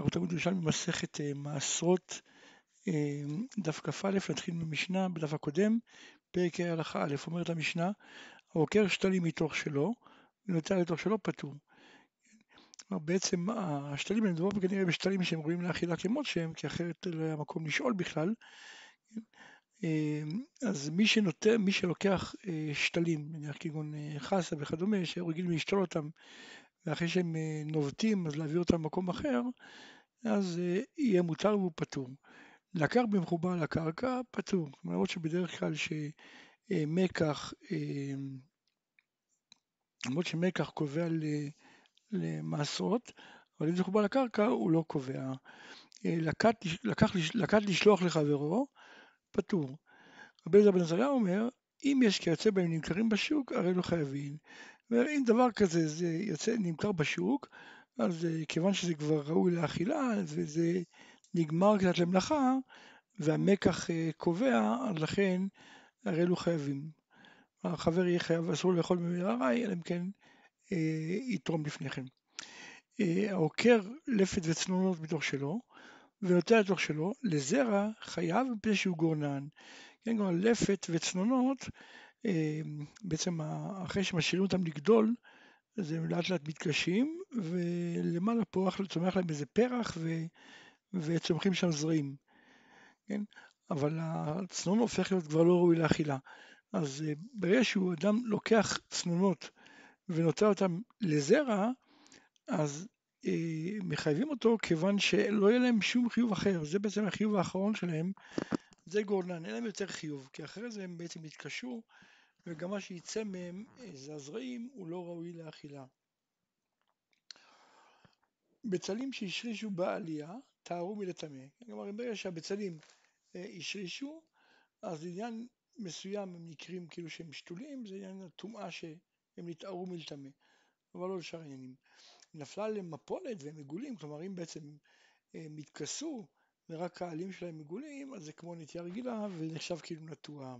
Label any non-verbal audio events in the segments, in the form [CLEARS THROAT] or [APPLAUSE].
אנחנו תמיד ירושלמי במסכת אה, מעשרות, אה, דף כ"א, נתחיל במשנה בדף הקודם, פרק ה' הלכה א', אומרת המשנה, העוקר שתלים מתוך שלו, ונוטע לתוך שלו פטור. בעצם השתלים הם מדובר כנראה בשתלים שהם ראויים לאכילה כמות שהם, כי אחרת לא היה מקום לשאול בכלל. אה, אז מי שנוטה, מי שלוקח שתלים, נניח כגון חסה וכדומה, שרגילים לשתול אותם ואחרי שהם אה, נובטים אז להעביר אותם למקום אחר, אז אה, יהיה מותר והוא פטור. לקח במחובר לקרקע, פטור. למרות שבדרך כלל שמקח, אה, למרות שמקח קובע למעשרות, אבל אם זה מחובר לקרקע הוא לא קובע. לקט, לקח, לקט לשלוח לחברו, פטור. רבי אליעזר בן עזריה אומר, אם יש כיוצא בהם נמכרים בשוק, הרי לא חייבים. ואם דבר כזה זה יוצא, נמכר בשוק, אז אה, כיוון שזה כבר ראוי לאכילה וזה נגמר קצת למלאכה והמקח אה, קובע, אז לכן הרי אלו חייבים. החבר יהיה חייב, אסור לאכול ממרעי, אלא אם כן אה, יתרום לפני כן. העוקר לפת וצנונות מתוך שלו, ונוטע לתוך שלו, לזרע חייב מפני שהוא גורנן. כן, כלומר לפת וצנונות בעצם אחרי שמשאירים אותם לגדול, אז הם לאט לאט מתקשים, ולמעלה פה צומח להם איזה פרח ו, וצומחים שם זרעים, כן? אבל הצנון הופך להיות כבר לא ראוי לאכילה. אז אה, ברגע שהוא אדם לוקח צנונות ונוטע אותם לזרע, אז אה, מחייבים אותו כיוון שלא יהיה להם שום חיוב אחר, זה בעצם החיוב האחרון שלהם, זה גורנן, אין להם יותר חיוב, כי אחרי זה הם בעצם יתקשו וגם מה שיצא מהם זה הזרעים הוא לא ראוי לאכילה. בצלים שהשרישו בעלייה טהרו מלטמא. כלומר ברגע שהבצלים אה, השרישו אז עניין מסוים הם נקראים כאילו שהם שתולים זה עניין הטומאה שהם נטהרו מלטמא אבל לא לשאר העניינים. נפלה עליהם מפולת והם מגולים כלומר אם בעצם הם התכסו ורק העלים שלהם מגולים אז זה כמו נטייה רגילה ונחשב כאילו נטוע.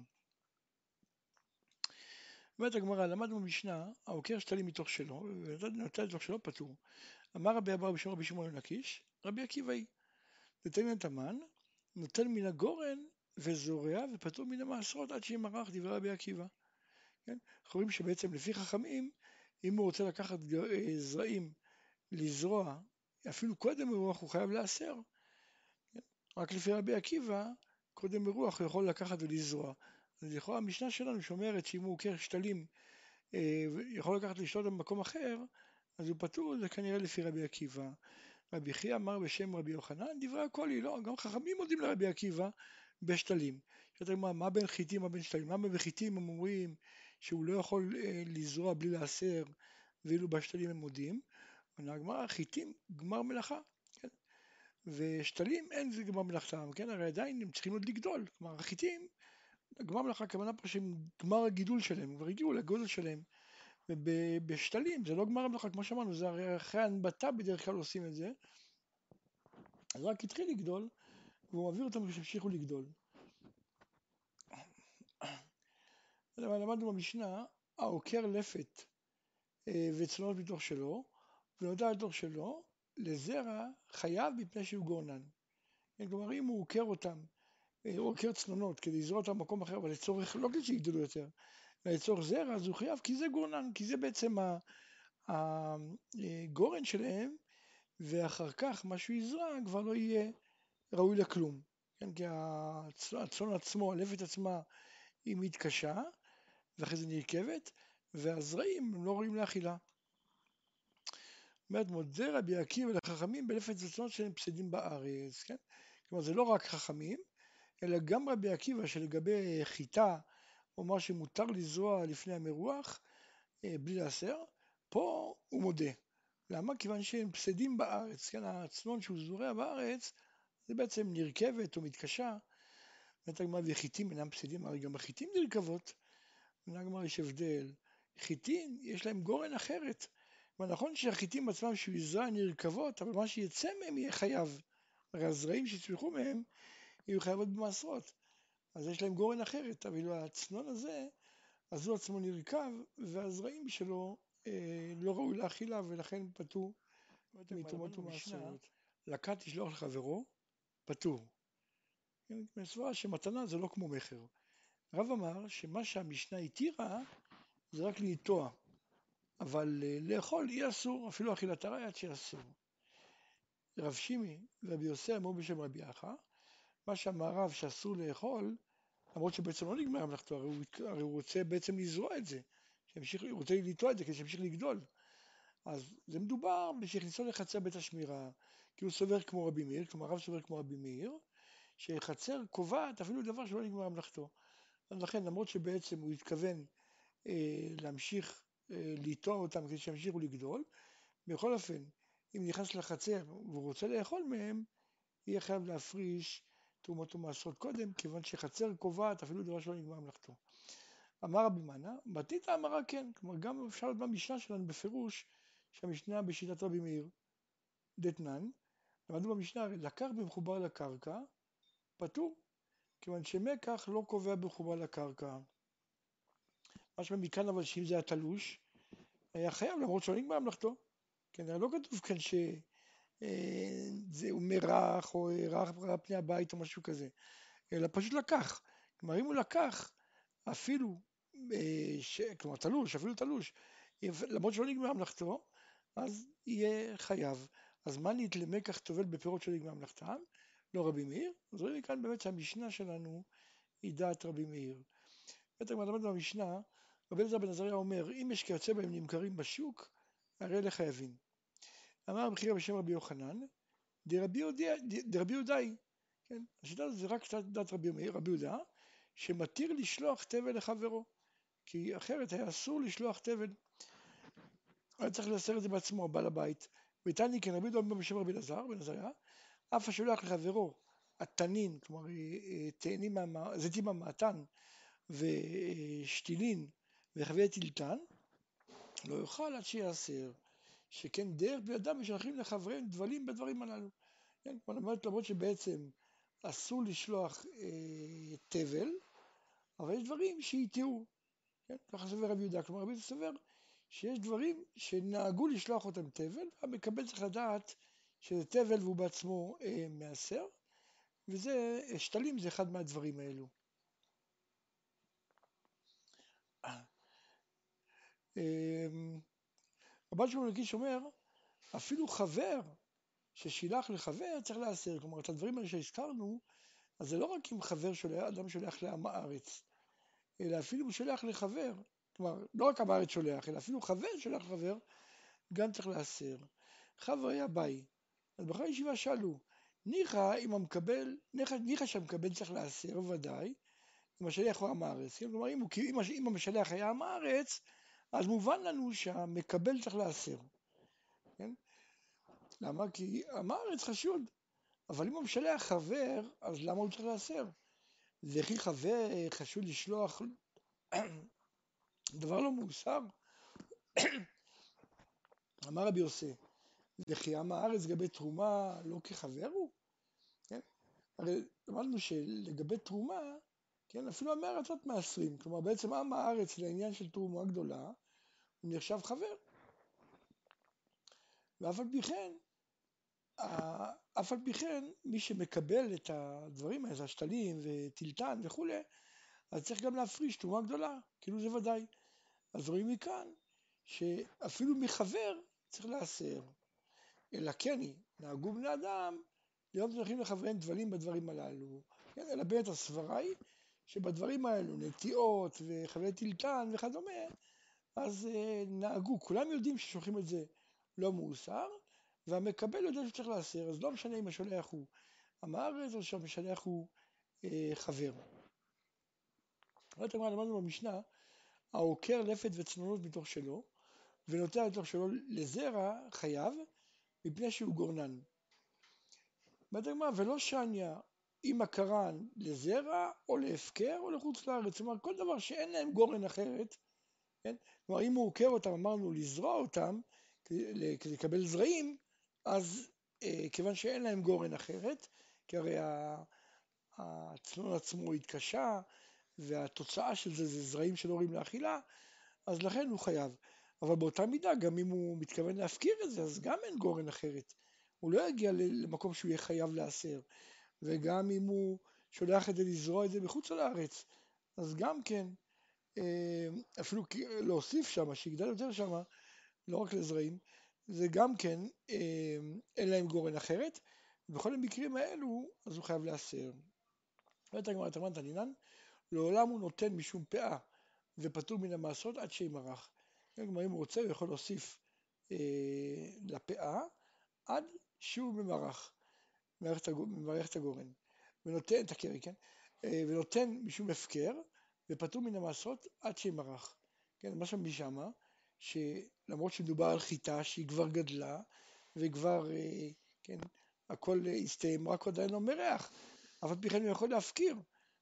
אומרת הגמרא, למדנו במשנה, העוקר שתלים מתוך שלו, ונותן לתוך שלו פטור. אמר רבי אבא בשם רבי שמעון לקיש, רבי עקיבאי, נותן את המן, נותן מן הגורן וזורע ופטור מן המעשרות עד שימרח דברי רבי עקיבא. כן? אנחנו רואים שבעצם לפי חכמים, אם הוא רוצה לקחת אה, זרעים, לזרוע, אפילו קודם מרוח הוא חייב להסר. כן? רק לפי רבי עקיבא, קודם מרוח הוא יכול לקחת ולזרוע. אז לכאורה המשנה שלנו שאומרת שאם הוא עוקר שתלים אה, יכול לקחת לשתות במקום אחר, אז הוא פטור, זה כנראה לפי רבי עקיבא. רבי חייא אמר בשם רבי יוחנן, דברי הקולי, לא, גם חכמים מודים לרבי עקיבא בשתלים. שאתה אומר, מה בין חיטים, מה בין שתלים? למה בחיטים הם אומרים שהוא לא יכול אה, לזרוע בלי להסר, ואילו בשתלים הם מודים? הגמרא, חיטים, גמר מלאכה, כן? ושתלים אין זה גמר מלאכתם, כן? הרי עדיין הם צריכים עוד לגדול, כלומר החיטים גמר מלאכה הכוונה פה שהם גמר הגידול שלהם, כבר הגיעו לגודל שלהם. ובשתלים זה לא גמר המלאכה, כמו שאמרנו, זה הרי אחרי ההנבטה בדרך כלל עושים את זה. אז רק התחיל לגדול, והוא מעביר אותם כשימשיכו לגדול. למדנו במשנה, העוקר לפת אה, וצלונות מתוך שלו, ונודע לתוך שלו, לזרע חייב מפני שהוא גורנן. כלומר, אם הוא עוקר אותם עוקר צנונות כדי לזרוע אותם במקום אחר, אבל לצורך, לא כדי שיגדלו יותר, אלא לצורך זרע, אז הוא חייב, כי זה גורנן, כי זה בעצם הגורן שלהם, ואחר כך מה שהוא יזרע כבר לא יהיה ראוי לכלום. כן, כי הצאן עצמו, הלפת עצמה, היא מתקשה, ואחרי זה נרכבת, והזרעים הם לא ראויים לאכילה. אומרת מודה רבי עקיבא לחכמים בלפת וצאנות שהם פסדים בארץ, כן? כלומר זה לא רק חכמים, אלא גם רבי עקיבא שלגבי חיטה או מה שמותר לזרוע לפני המרוח אה, בלי להסר, פה הוא מודה. למה? כיוון שהם פסדים בארץ, כן, הצנון שהוא זורע בארץ זה בעצם נרכבת או מתקשה. אומרת הגמרא וחיטים אינם פסדים, הרי גם החיטים נרכבות. אומרת הגמרא יש הבדל. חיטים יש להם גורן אחרת. נכון שהחיטים עצמם שהוא יזרע נרכבות, אבל מה שיצא מהם יהיה חייב. הרי הזרעים שיצמחו מהם יהיו חייבות במעשרות. אז יש להם גורן אחרת, אבל הצנון הזה, אז הוא עצמו נרקב, והזרעים שלו אה, לא ראוי לאכילה, ולכן פטור מתרומות ומעשרות. לקט לשלוח לחברו, פטור. מסברה שמתנה זה לא כמו מכר. הרב אמר שמה שהמשנה התירה זה רק לנטוע, אבל אה, לאכול יהיה אסור, אפילו אכילת הרעיית שאסור. רב שימי ורבי יוסי אמרו בשם רבי אחא, מה שאמר רב שאסור לאכול, למרות שבעצם לא נגמר מלאכתו, הרי, הרי הוא רוצה בעצם לזרוע את זה, שימשיך, הוא רוצה לטוע את זה כדי שימשיך לגדול. אז זה מדובר בשכניסו לחצר בית השמירה, כי הוא סובר כמו רבי מאיר, כלומר הרב סובר כמו רבי מאיר, שחצר קובעת אפילו דבר שלא נגמר מלאכתו. לכן למרות שבעצם הוא התכוון אה, להמשיך אה, לטוע אותם כדי שימשיכו לגדול, בכל אופן, אם נכנס לחצר והוא רוצה לאכול מהם, יהיה חייב להפריש תרומות ומעשרות קודם, כיוון שחצר קובעת אפילו דבר שלא נגמר מלאכתו. אמר רבי מנה, בתית אמרה כן, כלומר גם אפשר לראות במשנה שלנו בפירוש שהמשנה בשיטת רבי מאיר, דתנן, למדנו במשנה, לקח במחובר לקרקע, פטור, כיוון שמקח לא קובע במחובר לקרקע. משמע מכאן אבל שאם זה היה תלוש, היה חייב למרות שלא נגמר מלאכתו. כן, לא כתוב כאן אה, מרח או רך פני הבית או משהו כזה, אלא פשוט לקח. כלומר אם הוא לקח אפילו, אה, ש... כלומר תלוש, אפילו תלוש, למרות שלא נגמר מלאכתו, אז יהיה חייב. אז מה נתלמק כך טובל בפירות שלא נגמר מלאכתם? לא רבי מאיר. אז רואים מכאן באמת שהמשנה שלנו היא דעת רבי מאיר. בטח למדנו במשנה, רבי אלעזר בן עזריה אומר, אם יש כיוצא בהם נמכרים בשוק, הרי אלה חייבים. אמר רבי חייא בשם רבי יוחנן, דרבי יהודאי, כן, השיטה הזאת זה רק דת רבי, רבי יהודה, שמתיר לשלוח תבל לחברו, כי אחרת היה אסור לשלוח תבל. היה צריך לייסר את זה בעצמו, בעל הבית. ותני כן רבי יהודה בשם רבי אלעזר, בן עזריה, אף השולח לחברו התנין, כלומר אה, תאנים, זיתים מהמעתן ושתילין וחבי טילטן, לא יאכל עד שיעשר, שכן דרך בידם משלחים לחבריהם דבלים בדברים הללו. כן, כלומר למרות שבעצם אסור לשלוח אה, תבל, אבל יש דברים שהתירו. כן, ככה סובר רבי יהודה, כלומר רבי יהודה סובר שיש דברים שנהגו לשלוח אותם תבל, והמקבל צריך לדעת שזה תבל והוא בעצמו אה, מעשר, וזה, שתלים זה אחד מהדברים האלו. אמ, רבן שמעון לקיש אומר, אפילו חבר ששילח לחבר צריך להסר, כלומר את הדברים האלה שהזכרנו, אז זה לא רק אם חבר שולח, אדם שולח לעם הארץ, אלא אפילו הוא שולח לחבר, כלומר לא רק עם הארץ שולח, אלא אפילו חבר שולח לחבר, גם צריך להסר. חבר היה ביי, אז בחרי ישיבה שאלו, ניחא אם המקבל, ניחא, ניחא שהמקבל צריך להסר ודאי, אם השליח הוא עם הארץ, כן? כלומר אם, הוא, אם, אם המשלח היה עם הארץ, אז מובן לנו שהמקבל צריך להסר, כן? למה? כי עם הארץ חשוד, אבל אם המשלח חבר, אז למה הוא צריך להסר? וכי חבר חשוד לשלוח [CLEARS THROAT] דבר לא מאוסר? [CLEARS THROAT] אמר רבי יוסי, וכי עם הארץ לגבי תרומה לא כחבר הוא? כן? הרי למדנו שלגבי תרומה, כן, אפילו עמי ארצות מעשרים, כלומר בעצם עם הארץ לעניין של תרומה גדולה, הוא נחשב חבר. ואף על פי כן, אף על פי כן, מי שמקבל את הדברים האלה, השתלים וטילטן וכולי, אז צריך גם להפריש תרומה גדולה, כאילו זה ודאי. אז רואים מכאן שאפילו מחבר צריך להסר. אלא כן נהגו בני אדם להיות נותנים לחבריהם דבלים בדברים הללו. כן, אלא באמת הסברה היא שבדברים האלו, נטיעות וחברי טילטן וכדומה, אז אה, נהגו, כולם יודעים ששולחים את זה לא מאוסר, והמקבל יודע שצריך להסר, אז לא משנה אם השולח הוא עם הארץ או שהמשלח הוא אה, חבר. ראית מה למדנו במשנה, העוקר לפת וצנונות מתוך שלו, ונוטע מתוך שלו לזרע חייב, מפני שהוא גורנן. אומרת הגמרא, ולא שניה אם הקרן לזרע או להפקר או לחוץ לארץ, כלומר כל דבר שאין להם גורן אחרת, כן? כלומר אם הוא עוקר אותם, אמרנו לזרוע אותם כדי לקבל זרעים, אז אה, כיוון שאין להם גורן אחרת, כי הרי הצנון עצמו התקשה והתוצאה של זה זה זרעים שלא רואים לאכילה, אז לכן הוא חייב. אבל באותה מידה, גם אם הוא מתכוון להפקיר את זה, אז גם אין גורן אחרת. הוא לא יגיע למקום שהוא יהיה חייב להסר. וגם אם הוא שולח את זה לזרוע את זה מחוץ לארץ, אז גם כן, אה, אפילו להוסיף שם, שיגדל יותר שם, לא רק לזרעים, זה גם כן, אה, אין להם גורן אחרת, ובכל המקרים האלו, אז הוא חייב להסר. אומרת הגמרא תמרן תנינן, לעולם הוא נותן משום פאה ופטור מן המעשרות עד שימרח. כלומר אם הוא רוצה הוא יכול להוסיף אה, לפאה עד שהוא ממרח, את הגורן, ונותן את הקרי, כן? אה, ונותן משום הפקר ופטור מן המעשרות עד שימרח. כן, מה שם משמה, שלמרות שמדובר על חיטה שהיא כבר גדלה וכבר, אה, כן, הכל הסתיים, רק עדיין לא מרח, אף על פי כן הוא יכול להפקיר.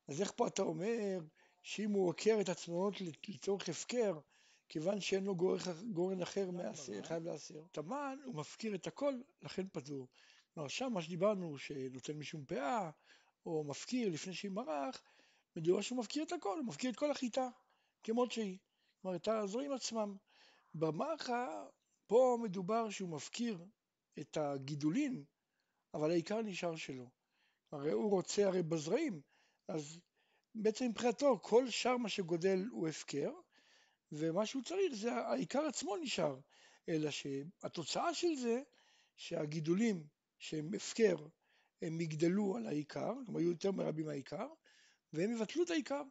אז איך פה אתה אומר שאם הוא עוקר את עצמו לצורך הפקר, כיוון שאין לו גורן אחר חייב להסר. תמן הוא מפקיר את הכל, לכן פטור. כלומר שם מה שדיברנו, שנותן משום פאה, או מפקיר לפני שהיא מרח, מדובר שהוא מפקיר את הכל, הוא מפקיר את כל החיטה, כמות שהיא. כלומר את הזרעים עצמם. במחה, פה מדובר שהוא מפקיר את הגידולים, אבל העיקר נשאר שלו. הרי הוא רוצה הרי בזרעים, אז בעצם מבחינתו כל שאר מה שגודל הוא הפקר, ומה שהוא צריך זה העיקר עצמו נשאר, אלא שהתוצאה של זה שהגידולים שהם הפקר הם יגדלו על העיקר, הם היו יותר מרבים מהעיקר, והם יבטלו את העיקר.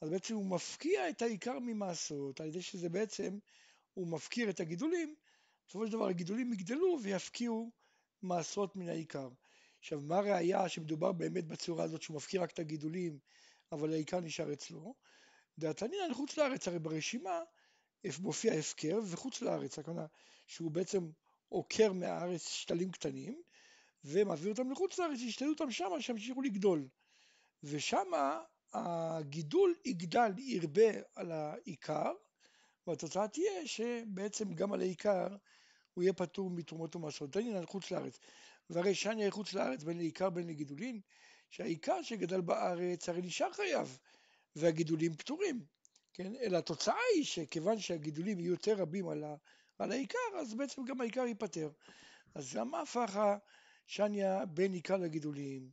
אז בעצם הוא מפקיע את העיקר ממעשות, על ידי שזה בעצם, הוא מפקיר את הגידולים, בסופו של דבר הגידולים יגדלו ויפקיעו מעשרות מן העיקר. עכשיו, מה הראיה שמדובר באמת בצורה הזאת שהוא מפקיר רק את הגידולים, אבל העיקר נשאר אצלו? דעתנינא לחוץ לארץ, הרי ברשימה מופיע הפקר וחוץ לארץ, הכוונה שהוא בעצם עוקר מהארץ שתלים קטנים ומעביר אותם לחוץ לארץ, ישתלו אותם שמה, שימשיכו לגדול. ושמה הגידול יגדל, ירבה על העיקר, והתוצאה תהיה שבעצם גם על העיקר הוא יהיה פטור מתרומות ומעשרות. דנינא לחוץ לארץ. והרי שניה חוץ לארץ בין לעיקר בין לגידולין, שהעיקר שגדל בארץ הרי נשאר חייב, והגידולים פטורים, כן? אלא התוצאה היא שכיוון שהגידולים יהיו יותר רבים על, ה, על העיקר, אז בעצם גם העיקר ייפטר. אז למה הפך שניה בין עיקר לגידולים?